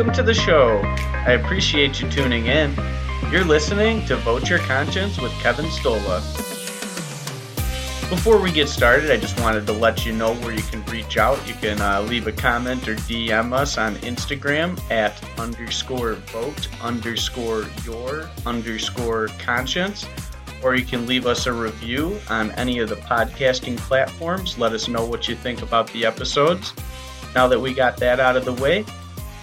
welcome to the show. I appreciate you tuning in. You're listening to Vote Your Conscience with Kevin Stolla. Before we get started, I just wanted to let you know where you can reach out. You can uh, leave a comment or DM us on Instagram at underscore vote underscore your underscore conscience, or you can leave us a review on any of the podcasting platforms. Let us know what you think about the episodes. Now that we got that out of the way,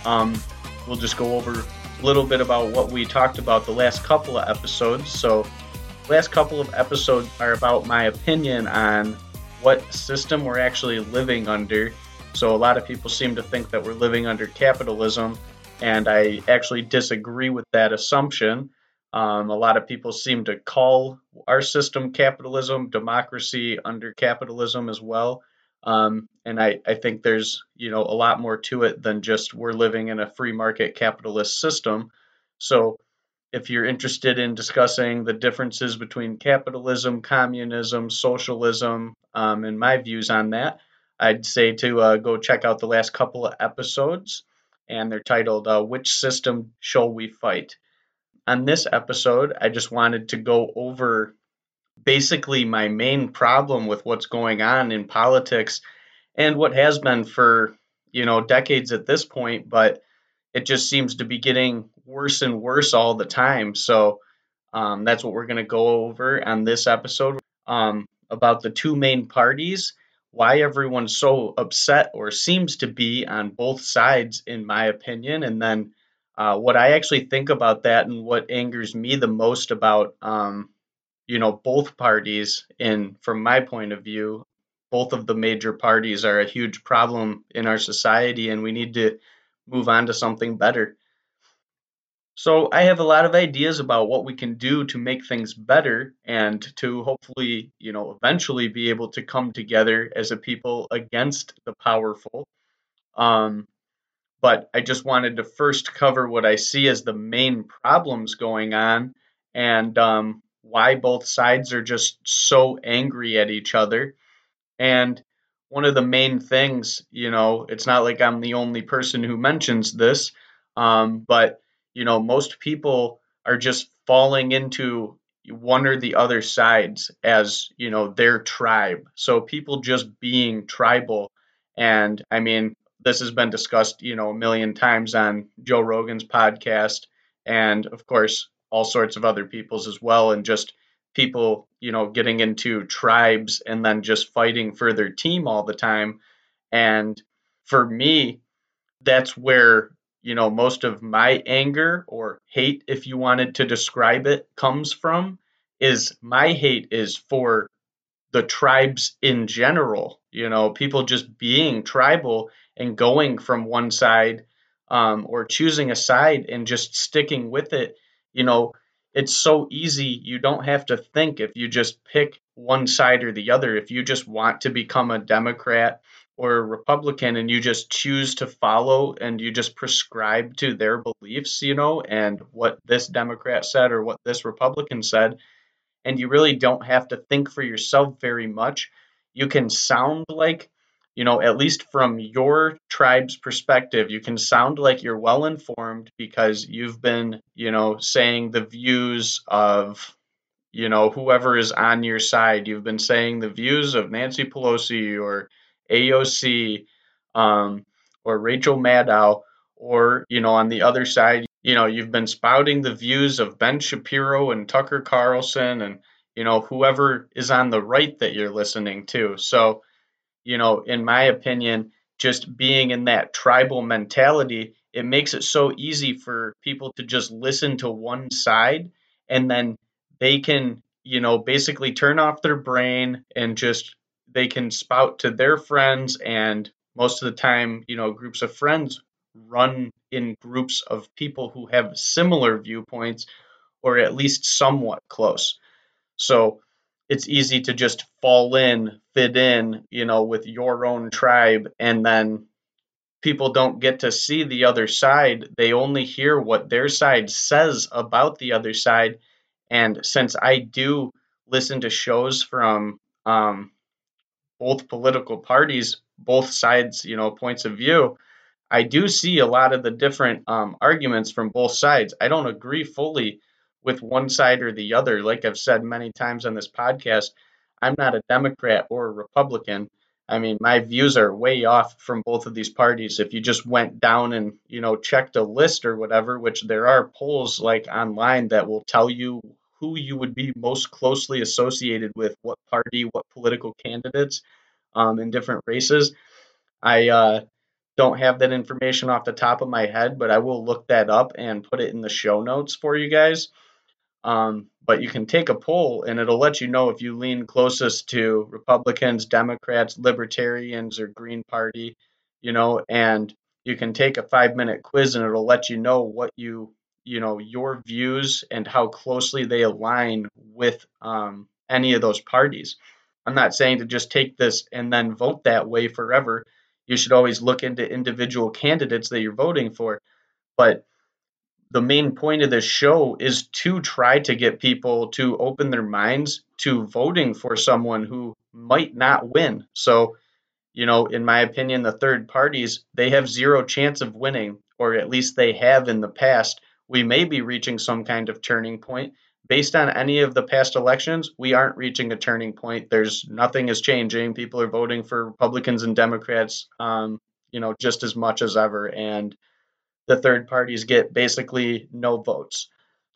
um, we'll just go over a little bit about what we talked about the last couple of episodes. So, last couple of episodes are about my opinion on what system we're actually living under. So, a lot of people seem to think that we're living under capitalism, and I actually disagree with that assumption. Um, a lot of people seem to call our system capitalism, democracy under capitalism as well. Um, and I, I think there's you know a lot more to it than just we're living in a free market capitalist system. So if you're interested in discussing the differences between capitalism, communism, socialism, um, and my views on that, I'd say to uh, go check out the last couple of episodes, and they're titled uh, "Which System Shall We Fight." On this episode, I just wanted to go over basically my main problem with what's going on in politics and what has been for you know decades at this point but it just seems to be getting worse and worse all the time. So um, that's what we're going to go over on this episode um, about the two main parties why everyone's so upset or seems to be on both sides in my opinion and then uh, what i actually think about that and what angers me the most about um, you know both parties in from my point of view both of the major parties are a huge problem in our society and we need to move on to something better. So i have a lot of ideas about what we can do to make things better and to hopefully you know eventually be able to come together as a people against the powerful. Um, but i just wanted to first cover what i see as the main problems going on and um, why both sides are just so angry at each other. And one of the main things, you know, it's not like I'm the only person who mentions this, um, but, you know, most people are just falling into one or the other sides as, you know, their tribe. So people just being tribal. And I mean, this has been discussed, you know, a million times on Joe Rogan's podcast. And of course, all sorts of other peoples as well, and just people, you know, getting into tribes and then just fighting for their team all the time. And for me, that's where, you know, most of my anger or hate, if you wanted to describe it, comes from. Is my hate is for the tribes in general, you know, people just being tribal and going from one side um, or choosing a side and just sticking with it you know, it's so easy. You don't have to think if you just pick one side or the other. If you just want to become a Democrat or a Republican and you just choose to follow and you just prescribe to their beliefs, you know, and what this Democrat said or what this Republican said, and you really don't have to think for yourself very much, you can sound like you know, at least from your tribe's perspective, you can sound like you're well informed because you've been, you know, saying the views of, you know, whoever is on your side. You've been saying the views of Nancy Pelosi or AOC um, or Rachel Maddow, or, you know, on the other side, you know, you've been spouting the views of Ben Shapiro and Tucker Carlson and, you know, whoever is on the right that you're listening to. So, you know, in my opinion, just being in that tribal mentality, it makes it so easy for people to just listen to one side and then they can, you know, basically turn off their brain and just they can spout to their friends and most of the time, you know, groups of friends run in groups of people who have similar viewpoints or at least somewhat close. So it's easy to just fall in, fit in, you know, with your own tribe. And then people don't get to see the other side. They only hear what their side says about the other side. And since I do listen to shows from um, both political parties, both sides, you know, points of view, I do see a lot of the different um, arguments from both sides. I don't agree fully with one side or the other. Like I've said many times on this podcast, I'm not a Democrat or a Republican. I mean, my views are way off from both of these parties. If you just went down and, you know, checked a list or whatever, which there are polls like online that will tell you who you would be most closely associated with, what party, what political candidates um, in different races. I uh, don't have that information off the top of my head, but I will look that up and put it in the show notes for you guys. Um, but you can take a poll and it'll let you know if you lean closest to Republicans, Democrats, Libertarians, or Green Party, you know, and you can take a five minute quiz and it'll let you know what you, you know, your views and how closely they align with um, any of those parties. I'm not saying to just take this and then vote that way forever. You should always look into individual candidates that you're voting for. But the main point of this show is to try to get people to open their minds to voting for someone who might not win. So, you know, in my opinion, the third parties, they have zero chance of winning, or at least they have in the past. We may be reaching some kind of turning point. Based on any of the past elections, we aren't reaching a turning point. There's nothing is changing. People are voting for Republicans and Democrats, um, you know, just as much as ever. And the third parties get basically no votes.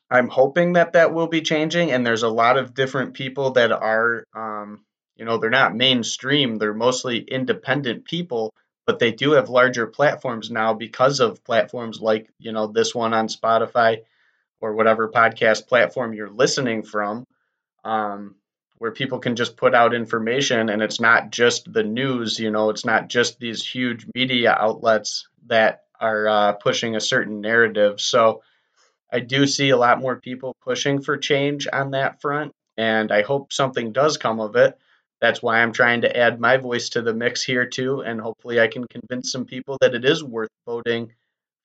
I'm hoping that that will be changing, and there's a lot of different people that are, um, you know, they're not mainstream. They're mostly independent people, but they do have larger platforms now because of platforms like, you know, this one on Spotify or whatever podcast platform you're listening from, um, where people can just put out information and it's not just the news, you know, it's not just these huge media outlets that are uh, pushing a certain narrative. So I do see a lot more people pushing for change on that front, and I hope something does come of it. That's why I'm trying to add my voice to the mix here too, and hopefully I can convince some people that it is worth voting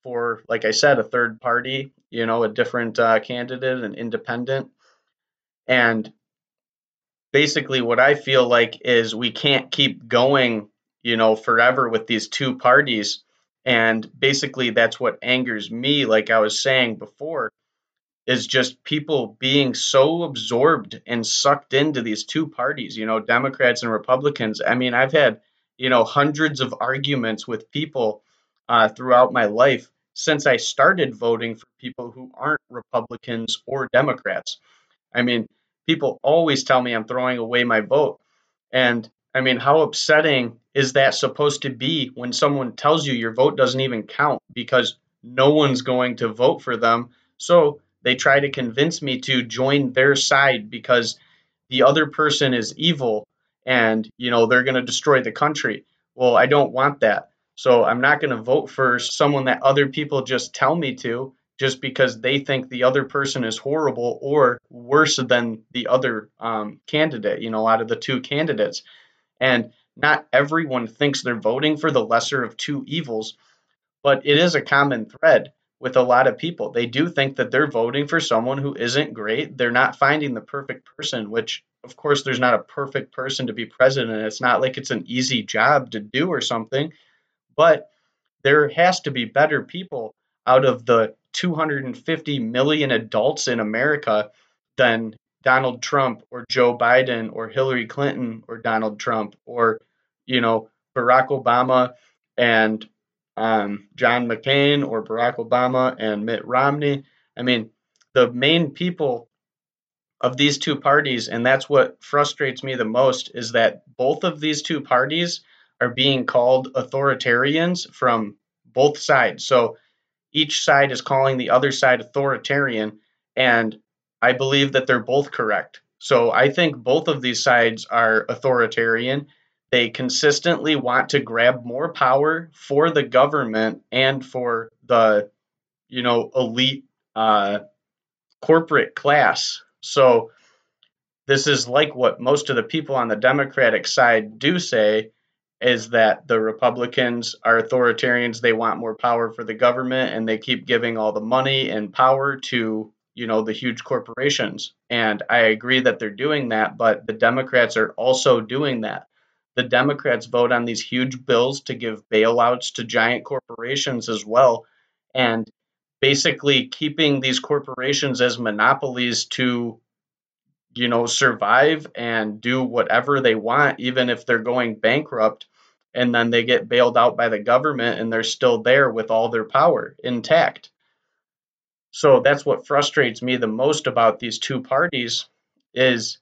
for, like I said, a third party, you know, a different uh, candidate, an independent. And basically, what I feel like is we can't keep going, you know, forever with these two parties and basically, that's what angers me, like I was saying before, is just people being so absorbed and sucked into these two parties, you know, Democrats and Republicans. I mean, I've had, you know, hundreds of arguments with people uh, throughout my life since I started voting for people who aren't Republicans or Democrats. I mean, people always tell me I'm throwing away my vote. And I mean, how upsetting is that supposed to be when someone tells you your vote doesn't even count because no one's going to vote for them? So they try to convince me to join their side because the other person is evil and, you know, they're going to destroy the country. Well, I don't want that. So I'm not going to vote for someone that other people just tell me to just because they think the other person is horrible or worse than the other um, candidate, you know, out of the two candidates. And not everyone thinks they're voting for the lesser of two evils, but it is a common thread with a lot of people. They do think that they're voting for someone who isn't great. They're not finding the perfect person, which, of course, there's not a perfect person to be president. It's not like it's an easy job to do or something, but there has to be better people out of the 250 million adults in America than Donald Trump or Joe Biden or Hillary Clinton or Donald Trump or, you know, Barack Obama and um, John McCain or Barack Obama and Mitt Romney. I mean, the main people of these two parties, and that's what frustrates me the most, is that both of these two parties are being called authoritarians from both sides. So each side is calling the other side authoritarian. And I believe that they're both correct. So I think both of these sides are authoritarian. They consistently want to grab more power for the government and for the, you know, elite uh, corporate class. So this is like what most of the people on the Democratic side do say is that the Republicans are authoritarians. They want more power for the government and they keep giving all the money and power to you know the huge corporations. And i agree that they're doing that but the democrats are also doing that. The Democrats vote on these huge bills to give bailouts to giant corporations as well. And basically keeping these corporations as monopolies to you know survive and do whatever they want even if they're going bankrupt and then they get bailed out by the government and they're still there with all their power intact so that's what frustrates me the most about these two parties is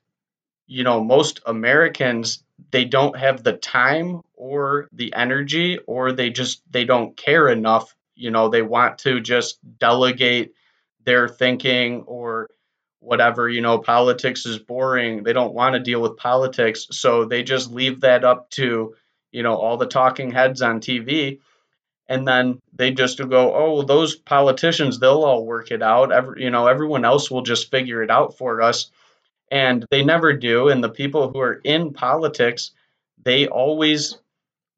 you know most americans they don't have the time or the energy or they just they don't care enough. You know they want to just delegate their thinking or whatever you know politics is boring. They don't want to deal with politics. So they just leave that up to you know all the talking heads on tv and then they just go oh those politicians they'll all work it out Every, you know everyone else will just figure it out for us and they never do and the people who are in politics they always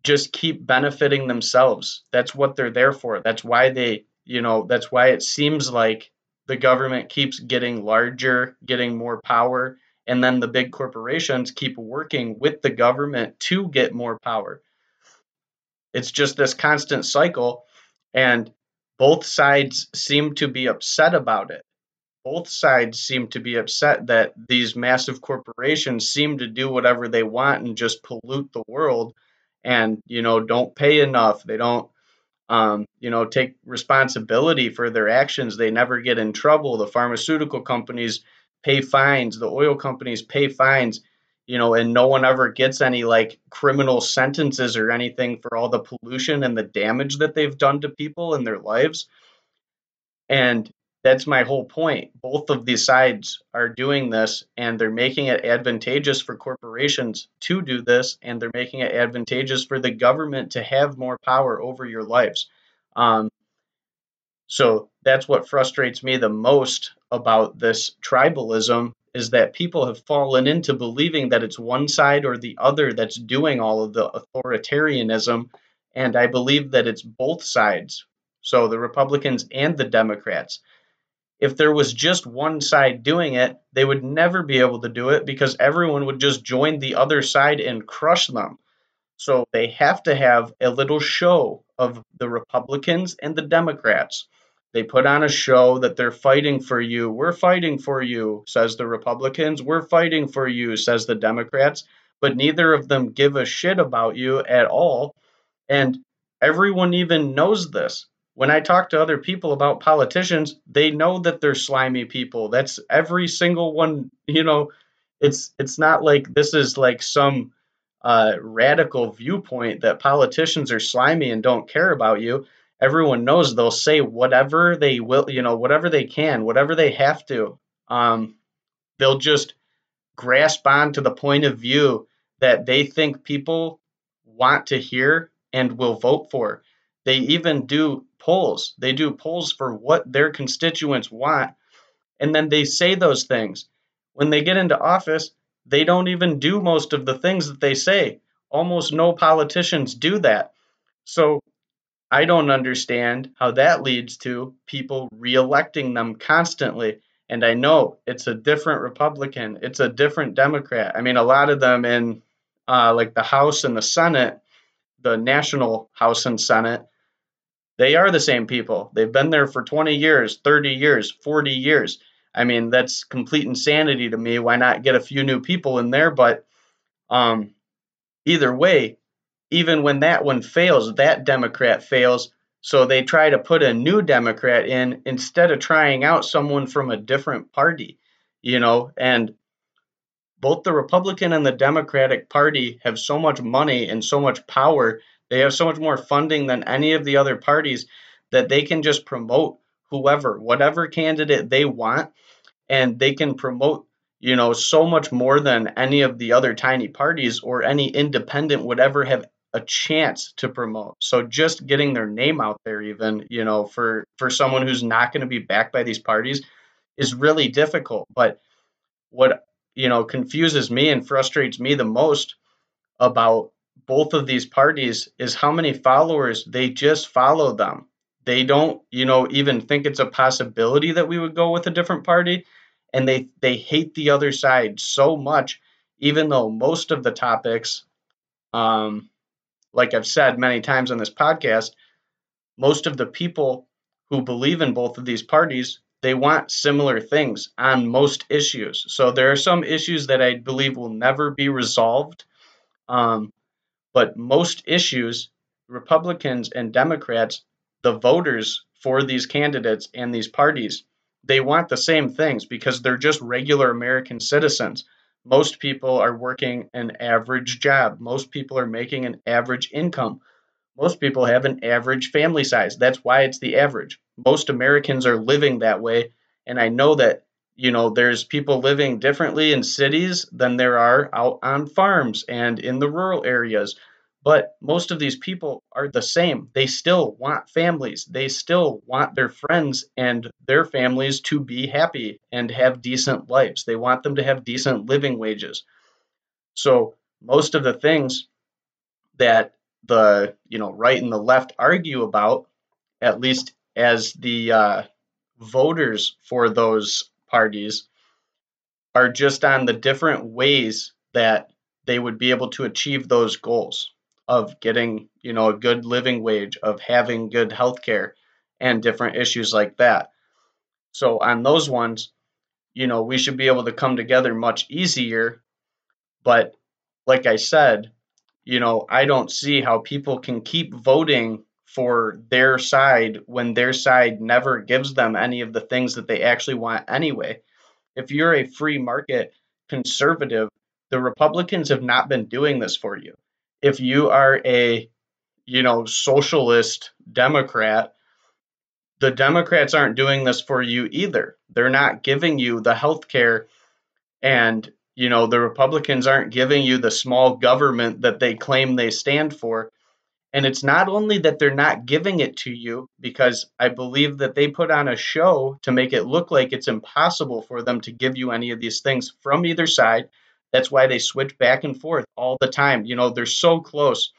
just keep benefiting themselves. That's what they're there for. That's why they, you know, that's why it seems like the government keeps getting larger, getting more power, and then the big corporations keep working with the government to get more power. It's just this constant cycle, and both sides seem to be upset about it. Both sides seem to be upset that these massive corporations seem to do whatever they want and just pollute the world and you know don't pay enough. They don't um, you know take responsibility for their actions. They never get in trouble. The pharmaceutical companies pay fines. The oil companies pay fines you know and no one ever gets any like criminal sentences or anything for all the pollution and the damage that they've done to people in their lives and that's my whole point. Both of these sides are doing this and they're making it advantageous for corporations to do this and they're making it advantageous for the government to have more power over your lives. Um, so that's what frustrates me the most about this tribalism is that people have fallen into believing that it's one side or the other that's doing all of the authoritarianism. And I believe that it's both sides. So the Republicans and the Democrats if there was just one side doing it, they would never be able to do it because everyone would just join the other side and crush them. So they have to have a little show of the Republicans and the Democrats. They put on a show that they're fighting for you. We're fighting for you, says the Republicans. We're fighting for you, says the Democrats. But neither of them give a shit about you at all. And everyone even knows this when I talk to other people about politicians, they know that they're slimy people. That's every single one, you know, it's it's not like this is like some uh, radical viewpoint that politicians are slimy and don't care about you. Everyone knows they'll say whatever they will, you know, whatever they can, whatever they have to. Um, they'll just grasp on to the point of view that they think people want to hear and will vote for. They even do polls. They do polls for what their constituents want, and then they say those things. When they get into office, they don't even do most of the things that they say. Almost no politicians do that. So I don't understand how that leads to people reelecting them constantly. And I know it's a different Republican, it's a different Democrat. I mean, a lot of them in uh, like the House and the Senate, the national House and Senate, they are the same people. They've been there for 20 years, 30 years, 40 years. I mean, that's complete insanity to me. Why not get a few new people in there? But um, either way, even when that one fails, that Democrat fails. So they try to put a new Democrat in instead of trying out someone from a different party, you know, and both the Republican and the Democratic Party have so much money and so much power. They have so much more funding than any of the other parties that they can just promote whoever, whatever candidate they want, and they can promote, you know, so much more than any of the other tiny parties or any independent would ever have a chance to promote. So just getting their name out there even, you know, for for someone who's not going to be backed by these parties is really difficult. But what, you know, confuses me and frustrates me the most about both of these parties is how many followers they just follow them. They don't, you know, even think it's a possibility that we would go with a different party and they they hate the other side so much even though most of the topics um, like I've said many times on this podcast, most of the people who believe in both of these parties they want similar things on most issues. So there are some issues that I believe will never be resolved. Um, but most issues, Republicans and Democrats, the voters for these candidates and these parties, they want the same things because they're just regular American citizens. Most people are working an average job. Most people are making an average income. Most people have an average family size. That's why it's the average. Most Americans are living that way. And I know that, you know, there's people living differently in cities than there are out on farms and in the rural areas. But most of these people are the same. They still want families. They still want their friends and their families to be happy and have decent lives. They want them to have decent living wages. So, most of the things that the you know right and the left argue about, at least as the uh, voters for those parties, are just on the different ways that they would be able to achieve those goals of getting you know a good living wage, of having good health care, and different issues like that. So on those ones, you know, we should be able to come together much easier. But like I said, you know, I don't see how people can keep voting for their side when their side never gives them any of the things that they actually want anyway. If you're a free market conservative, the Republicans have not been doing this for you. If you are a, you know, socialist Democrat, the Democrats aren't doing this for you either. They're not giving you the health care and you know, the Republicans aren't giving you the small government that they claim they stand for. And it's not only that they're not giving it to you, because I believe that they put on a show to make it look like it's impossible for them to give you any of these things from either side. That's why they switch back and forth all the time. You know, they're so close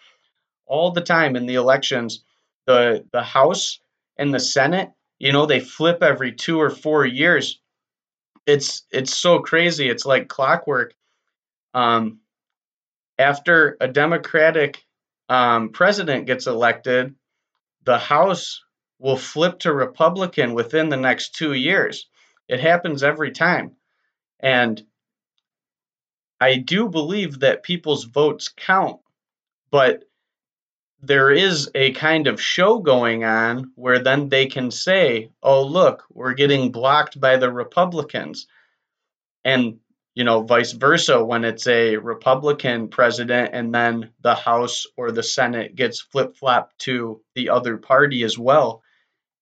all the time in the elections. The the House and the Senate, you know, they flip every two or four years it's it's so crazy. It's like clockwork. Um, after a Democratic um, president gets elected, the House will flip to Republican within the next two years. It happens every time. And I do believe that people's votes count, but there is a kind of show going on where then they can say, oh, look, we're getting blocked by the Republicans. And, you know, vice versa, when it's a Republican president and then the House or the Senate gets flip flopped to the other party as well.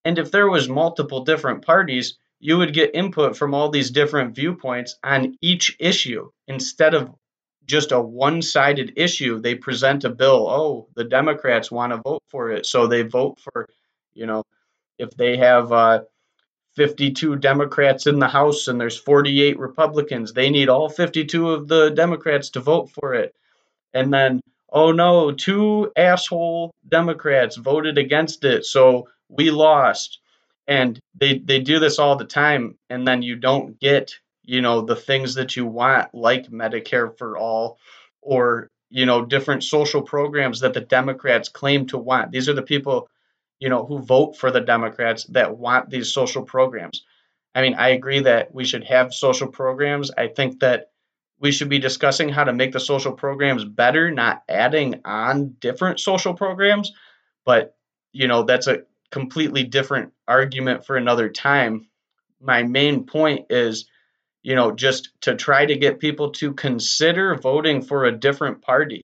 And if there was multiple different parties, you would get input from all these different viewpoints on each issue instead of just a one sided issue. They present a bill. Oh, the Democrats want to vote for it. So they vote for, you know, if they have uh, 52 Democrats in the House and there's 48 Republicans, they need all 52 of the Democrats to vote for it. And then, oh no, two asshole Democrats voted against it. So we lost. And they, they do this all the time. And then you don't get you know the things that you want like medicare for all or you know different social programs that the democrats claim to want. These are the people you know who vote for the democrats that want these social programs. I mean i agree that we should have social programs. I think that we should be discussing how to make the social programs better not adding on different social programs. But you know that's a completely different argument for another time my main point is you know, just to try to get people to consider voting for a different party.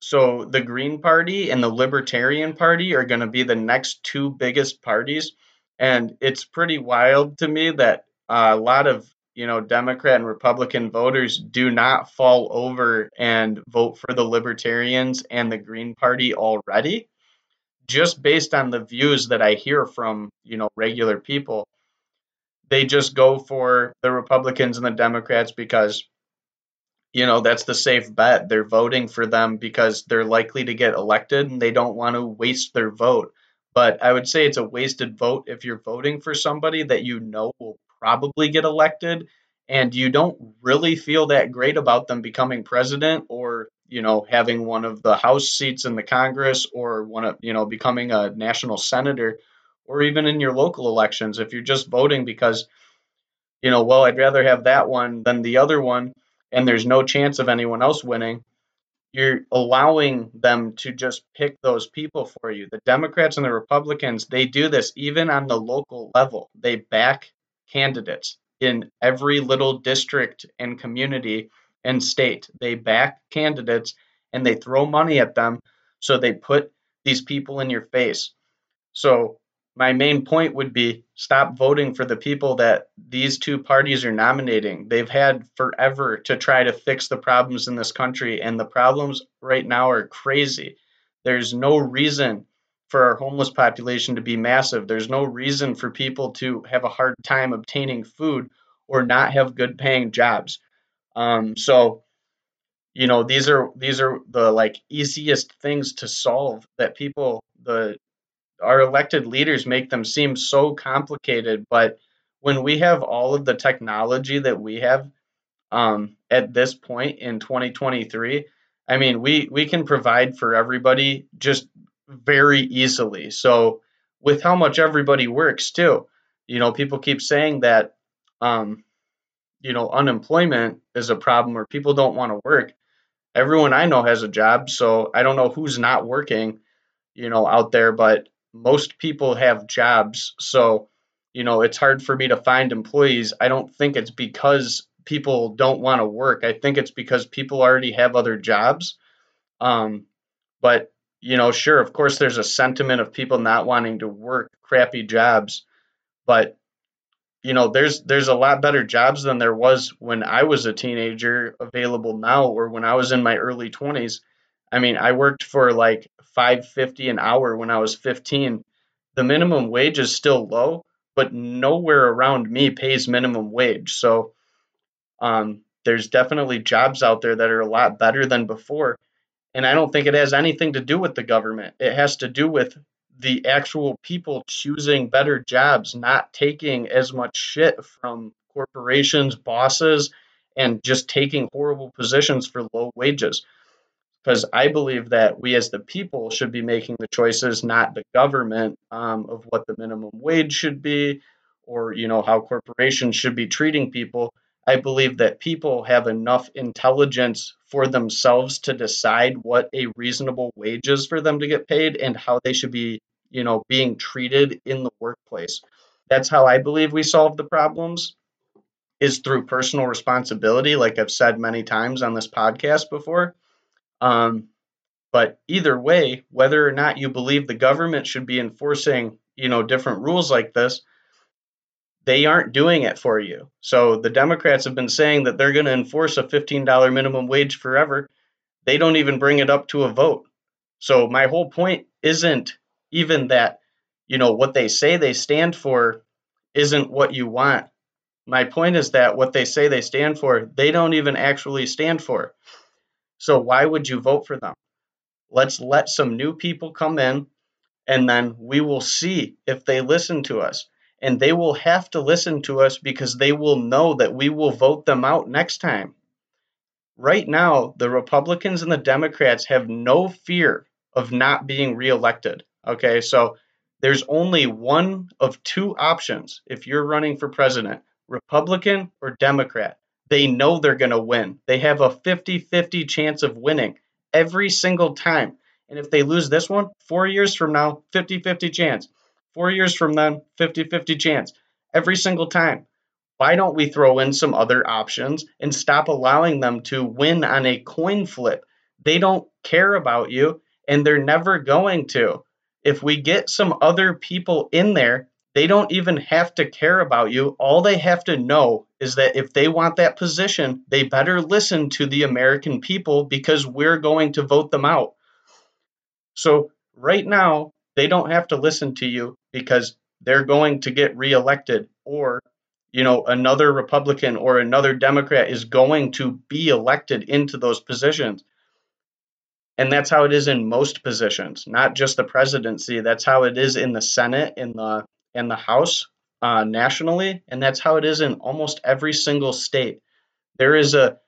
So the Green Party and the Libertarian Party are going to be the next two biggest parties. And it's pretty wild to me that a lot of you know Democrat and Republican voters do not fall over and vote for the Libertarians and the Green Party already, just based on the views that I hear from you know regular people they just go for the Republicans and the Democrats because you know that's the safe bet. They're voting for them because they're likely to get elected and they don't want to waste their vote. But I would say it's a wasted vote if you're voting for somebody that you know will probably get elected and you don't really feel that great about them becoming president or you know, having one of the House seats in the Congress or one of, you know, becoming a national senator or even in your local elections. If you're just voting because, you know, well, I'd rather have that one than the other one and there's no chance of anyone else winning, you're allowing them to just pick those people for you. The Democrats and the Republicans, they do this even on the local level. They back candidates in every little district and community and state. They back candidates and they throw money at them. So they put these people in your face. So my main point would be stop voting for the people that these two parties are nominating. They've had forever to try to fix the problems in this country, and the problems right now are crazy. There's no reason for our homeless population to be massive. There's no reason for people to have a hard time obtaining food or not have good paying jobs. Um, so, you know, these are these are the like easiest things to solve that people the our elected leaders make them seem so complicated. But when we have all of the technology that we have um, at this point in 2023, I mean, we we can provide for everybody just very easily. So with how much everybody works too, you know, people keep saying that um, you know, unemployment is a problem or people don't want to work. Everyone I know has a job, so I don't know who's not working, you know, out there, but most people have jobs. So, you know, it's hard for me to find employees. I don't think it's because people don't want to work. I think it's because people already have other jobs. Um, but, you know, sure, of course, there's a sentiment of people not wanting to work crappy jobs. But you know there's there's a lot better jobs than there was when I was a teenager available now or when I was in my early 20s. I mean, I worked for like 550 an hour when I was 15. The minimum wage is still low, but nowhere around me pays minimum wage. So um, there's definitely jobs out there that are a lot better than before. And I don't think it has anything to do with the government. It has to do with the actual people choosing better jobs, not taking as much shit from corporations, bosses, and just taking horrible positions for low wages. Because I believe that we as the people should be making the choices, not the government, um, of what the minimum wage should be or you know how corporations should be treating people. I believe that people have enough intelligence for themselves to decide what a reasonable wage is for them to get paid and how they should be, you know, being treated in the workplace. That's how I believe we solve the problems is through personal responsibility, like I've said many times on this podcast before. Um, but either way, whether or not you believe the government should be enforcing, you know, different rules like this, they aren't doing it for you. So the Democrats have been saying that they're going to enforce a $15 minimum wage forever. They don't even bring it up to a vote. So my whole point isn't even that, you know, what they say they stand for isn't what you want. My point is that what they say they stand for, they don't even actually stand for. So why would you vote for them? Let's let some new people come in and then we will see if they listen to us and they will have to listen to us because they will know that we will vote them out next time. Right now, the Republicans and the Democrats have no fear of not being reelected. Okay, so there's only one of two options if you're running for president Republican or Democrat. They know they're going to win. They have a 50 50 chance of winning every single time. And if they lose this one, four years from now, 50 50 chance. Four years from then, 50 50 chance every single time. Why don't we throw in some other options and stop allowing them to win on a coin flip? They don't care about you and they're never going to. If we get some other people in there, they don't even have to care about you. All they have to know is that if they want that position, they better listen to the American people because we're going to vote them out. So, right now, they don't have to listen to you because they're going to get reelected or you know another republican or another democrat is going to be elected into those positions. And that's how it is in most positions not just the presidency. That's how it is in the senate in the in the house uh, nationally and that's how it is in almost every single state. There is a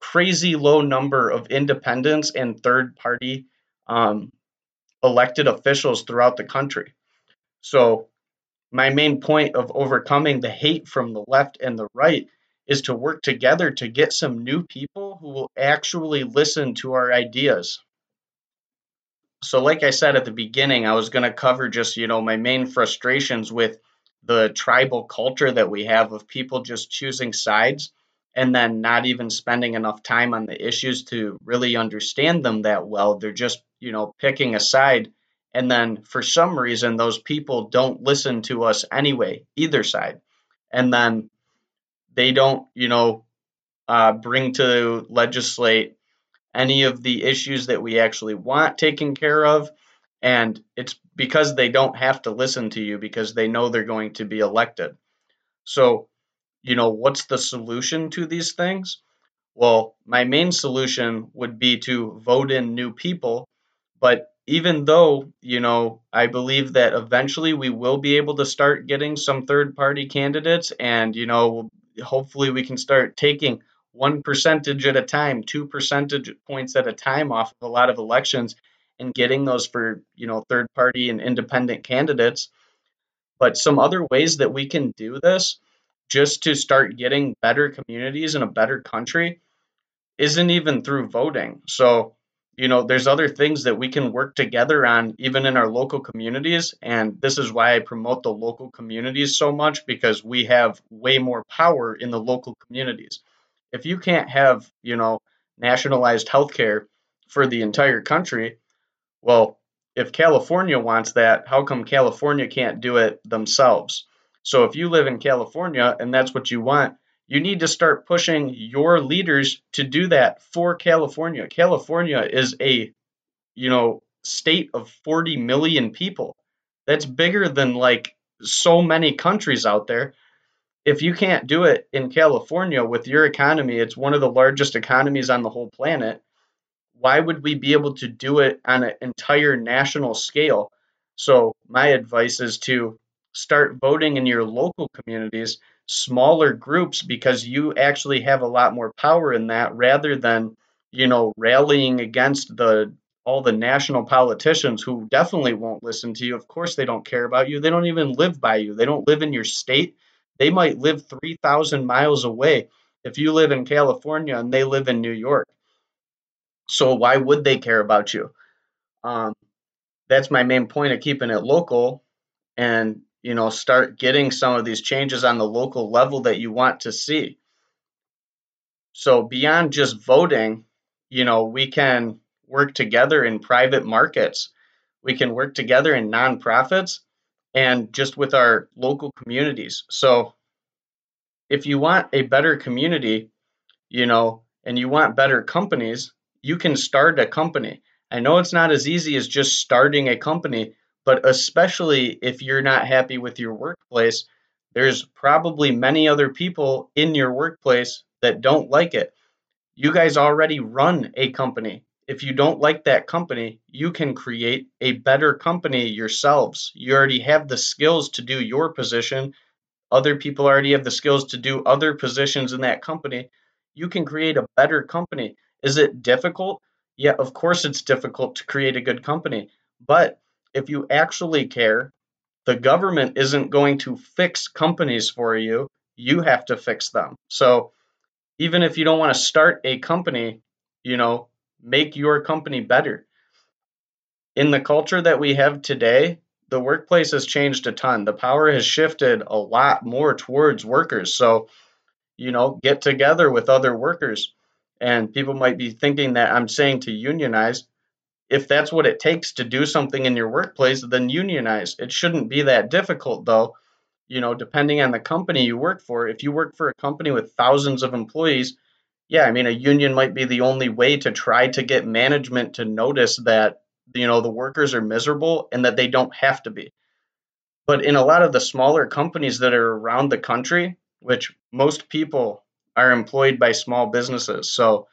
crazy low number of independents and third party um, elected officials throughout the country. So, my main point of overcoming the hate from the left and the right is to work together to get some new people who will actually listen to our ideas. So, like I said at the beginning, I was going to cover just, you know, my main frustrations with the tribal culture that we have of people just choosing sides and then not even spending enough time on the issues to really understand them that well. They're just, you know, picking a side. And then for some reason, those people don't listen to us anyway, either side. And then they don't, you know, uh, bring to legislate any of the issues that we actually want taken care of. And it's because they don't have to listen to you because they know they're going to be elected. So you know, what's the solution to these things? Well, my main solution would be to vote in new people. But even though, you know, I believe that eventually we will be able to start getting some third party candidates and, you know, hopefully we can start taking one percentage at a time, two percentage points at a time off of a lot of elections and getting those for, you know, third party and independent candidates. But some other ways that we can do this just to start getting better communities in a better country isn't even through voting. So, you know, there's other things that we can work together on, even in our local communities. And this is why I promote the local communities so much because we have way more power in the local communities. If you can't have, you know, nationalized healthcare for the entire country, well, if California wants that, how come California can't do it themselves? So if you live in California and that's what you want, you need to start pushing your leaders to do that for California. California is a, you know, state of 40 million people. That's bigger than like so many countries out there. If you can't do it in California with your economy, it's one of the largest economies on the whole planet. Why would we be able to do it on an entire national scale? So, my advice is to start voting in your local communities, smaller groups, because you actually have a lot more power in that rather than, you know, rallying against the all the national politicians who definitely won't listen to you. Of course, they don't care about you. They don't even live by you. They don't live in your state. They might live 3,000 miles away if you live in California and they live in New York. So, why would they care about you? Um, that's my main point of keeping it local. And you know, start getting some of these changes on the local level that you want to see. So beyond just voting, you know, we can work together in private markets. We can work together in nonprofits and just with our local communities. So if you want a better community, you know, and you want better companies, you can start a company. I know it's not as easy as just starting a company, but especially if you're not happy with your workplace, there's probably many other people in your workplace that don't like it. You guys already run a company. If you don't like that company, you can create a better company yourselves. You already have the skills to do your position. Other people already have the skills to do other positions in that company. You can create a better company. Is it difficult? Yeah, of course it's difficult to create a good company, but if you actually care, the government isn't going to fix companies for you. You have to fix them. So even if you don't want to start a company, you know, make your company better. In the culture that we have today, the workplace has changed a ton. The power has shifted a lot more towards workers. So, you know, get together with other workers. And people might be thinking that I'm saying to unionize if that's what it takes to do something in your workplace, then unionize. It shouldn't be that difficult, though. You know, depending on the company you work for, if you work for a company with thousands of employees, yeah, I mean, a union might be the only way to try to get management to notice that, you know, the workers are miserable and that they don't have to be. But in a lot of the smaller companies that are around the country, which most people are employed by small businesses. So,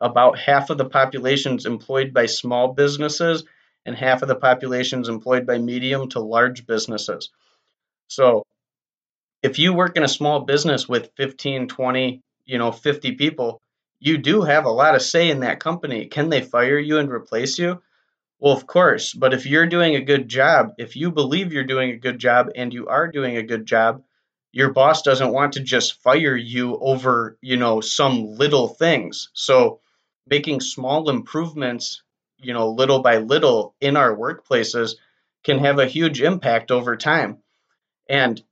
about half of the population is employed by small businesses and half of the population is employed by medium to large businesses. So if you work in a small business with 15, 20, you know, 50 people, you do have a lot of say in that company. Can they fire you and replace you? Well, of course, but if you're doing a good job, if you believe you're doing a good job and you are doing a good job, your boss doesn't want to just fire you over, you know, some little things. So, making small improvements, you know, little by little in our workplaces can have a huge impact over time. And,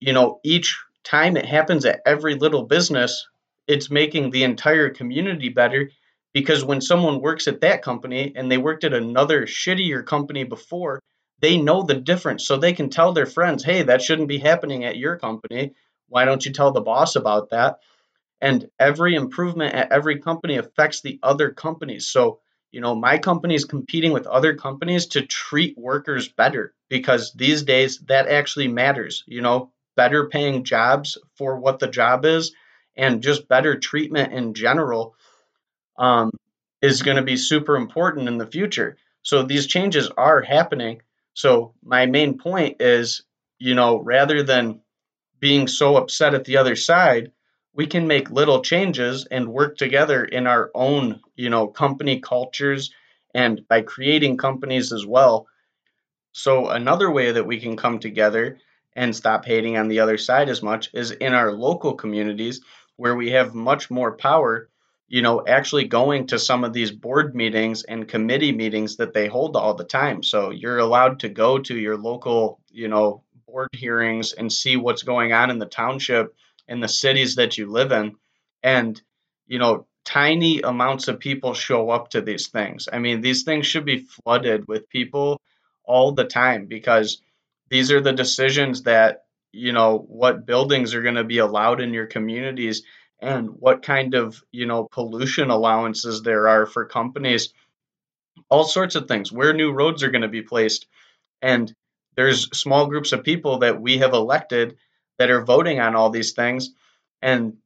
you know, each time it happens at every little business, it's making the entire community better because when someone works at that company and they worked at another shittier company before, they know the difference. So they can tell their friends, hey, that shouldn't be happening at your company. Why don't you tell the boss about that? And every improvement at every company affects the other companies. So, you know, my company is competing with other companies to treat workers better because these days that actually matters. You know, better paying jobs for what the job is and just better treatment in general um, is going to be super important in the future. So these changes are happening. So my main point is, you know, rather than being so upset at the other side, we can make little changes and work together in our own, you know, company cultures and by creating companies as well. So another way that we can come together and stop hating on the other side as much is in our local communities where we have much more power you know, actually going to some of these board meetings and committee meetings that they hold all the time. So you're allowed to go to your local, you know, board hearings and see what's going on in the township in the cities that you live in. And, you know, tiny amounts of people show up to these things. I mean, these things should be flooded with people all the time because these are the decisions that, you know, what buildings are going to be allowed in your communities and what kind of you know pollution allowances there are for companies all sorts of things where new roads are going to be placed and there's small groups of people that we have elected that are voting on all these things. And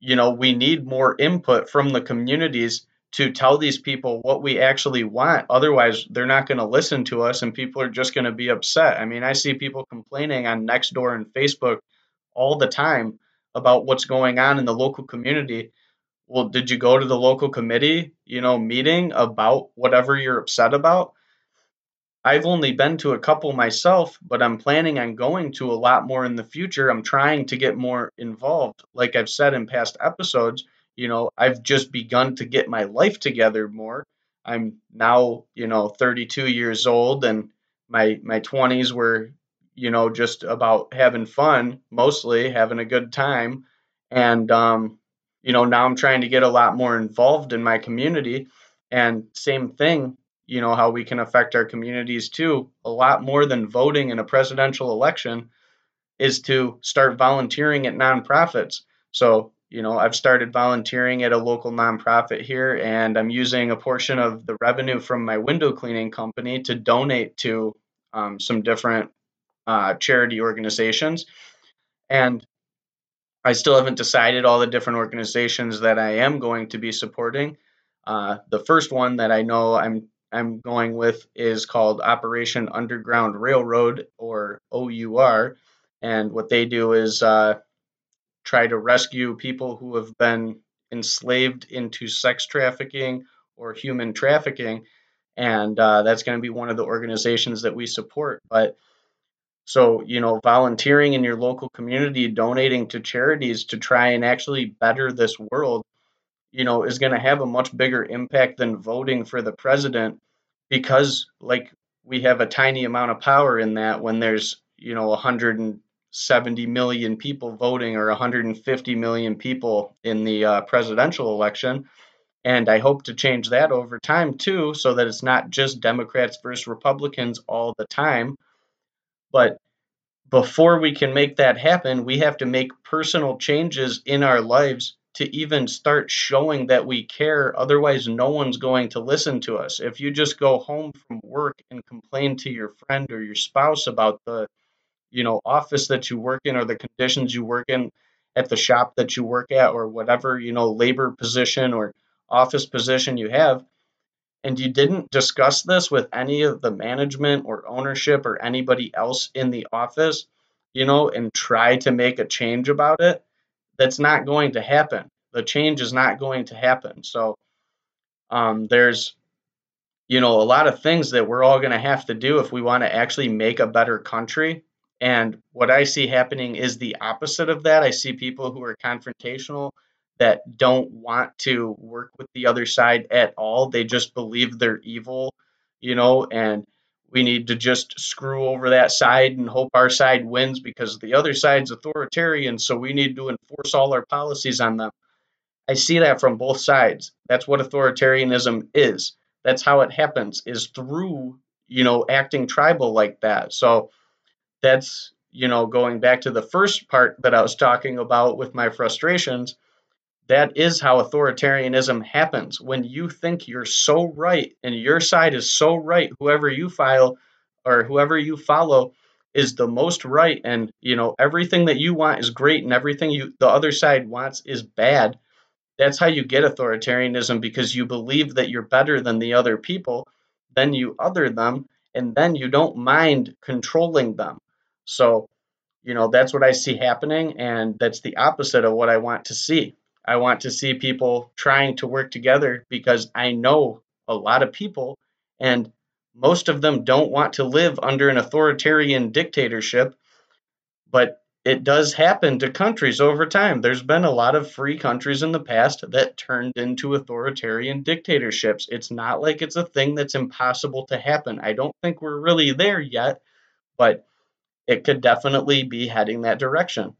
you know we need more input from the communities to tell these people what we actually want. Otherwise they're not going to listen to us and people are just going to be upset. I mean i see people complaining on nextdoor and facebook all the time about what's going on in the local community. Well did you go to the local committee you know meeting about whatever you're upset about i've only been to a couple myself but i'm planning on going to a lot more in the future i'm trying to get more involved like i've said in past episodes you know i've just begun to get my life together more i'm now you know 32 years old and my my 20s were you know, just about having fun, mostly having a good time. And, um, you know, now I'm trying to get a lot more involved in my community. And same thing, you know, how we can affect our communities too, a lot more than voting in a presidential election is to start volunteering at nonprofits. So, you know, I've started volunteering at a local nonprofit here, and I'm using a portion of the revenue from my window cleaning company to donate to um, some different uh, charity organizations. And I still haven't decided all the different organizations that I am going to be supporting. Uh, the first one that I know I'm I'm going with is called Operation Underground Railroad or OUR, and what they do is uh, try to rescue people who have been enslaved into sex trafficking or human trafficking, and uh, that's going to be one of the organizations that we support. But so, you know, volunteering in your local community, donating to charities to try and actually better this world, you know, is going to have a much bigger impact than voting for the president because, like, we have a tiny amount of power in that when there's, you know, 170 million people voting or 150 million people in the uh, presidential election. And I hope to change that over time too, so that it's not just Democrats versus Republicans all the time but before we can make that happen, we have to make personal changes in our lives to even start showing that we care. Otherwise, no one's going to listen to us. If you just go home from work and complain to your friend or your spouse about the, you know, office that you work in or the conditions you work in at the shop that you work at or whatever, you know, labor position or office position you have, and you didn't discuss this with any of the management or ownership or anybody else in the office, you know, and try to make a change about it, that's not going to happen. the change is not going to happen. So um, there's you know a lot of things that we're all going to have to do if we want to actually make a better country. And what I see happening is the opposite of that. I see people who are confrontational that don't want to work with the other side at all. They just believe they're evil, you know, and we need to just screw over that side and hope our side wins because the other side's authoritarian, so we need to enforce all our policies on them. I see that from both sides. That's what authoritarianism is. That's how it happens is through, you know, acting tribal like that. So that's, you know, going back to the first part that I was talking about with my frustrations that is how authoritarianism happens. When you think you're so right and your side is so right, whoever you file or whoever you follow is the most right and you know everything that you want is great and everything you the other side wants is bad. That's how you get authoritarianism because you believe that you're better than the other people, then you other them and then you don't mind controlling them. So, you know, that's what I see happening and that's the opposite of what I want to see. I want to see people trying to work together because I know a lot of people and most of them don't want to live under an authoritarian dictatorship, but it does happen to countries over time. There's been a lot of free countries in the past that turned into authoritarian dictatorships. It's not like it's a thing that's impossible to happen. I don't think we're really there yet, but it could definitely be heading that direction.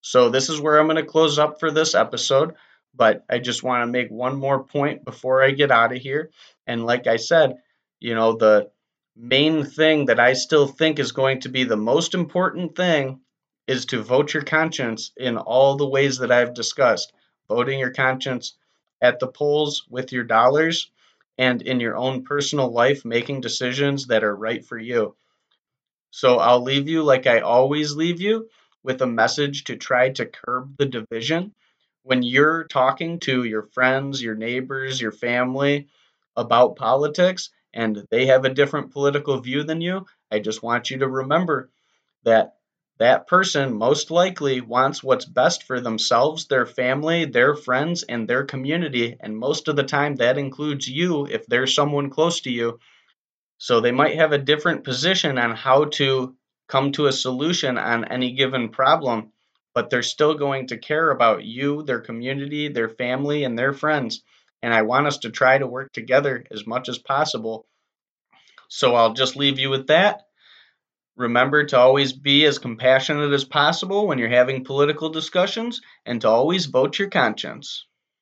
So this is where I'm going to close up for this episode, but I just want to make one more point before I get out of here. And like I said, you know, the main thing that I still think is going to be the most important thing is to vote your conscience in all the ways that I've discussed. Voting your conscience at the polls with your dollars and in your own personal life, making decisions that are right for you. So I'll leave you like I always leave you with a message to try to curb the division. When you're talking to your friends, your neighbors, your family about politics, and they have a different political view than you, I just want you to remember that that person most likely wants what's best for themselves, their family, their friends, and their community. And most of the time, that includes you if there's someone close to you. So they might have a different position on how to come to a solution on any given problem, but they're still going to care about you, their community, their family, and their friends. And I want us to try to work together as much as possible. So I'll just leave you with that. Remember to always be as compassionate as possible when you're having political discussions and to always vote your conscience.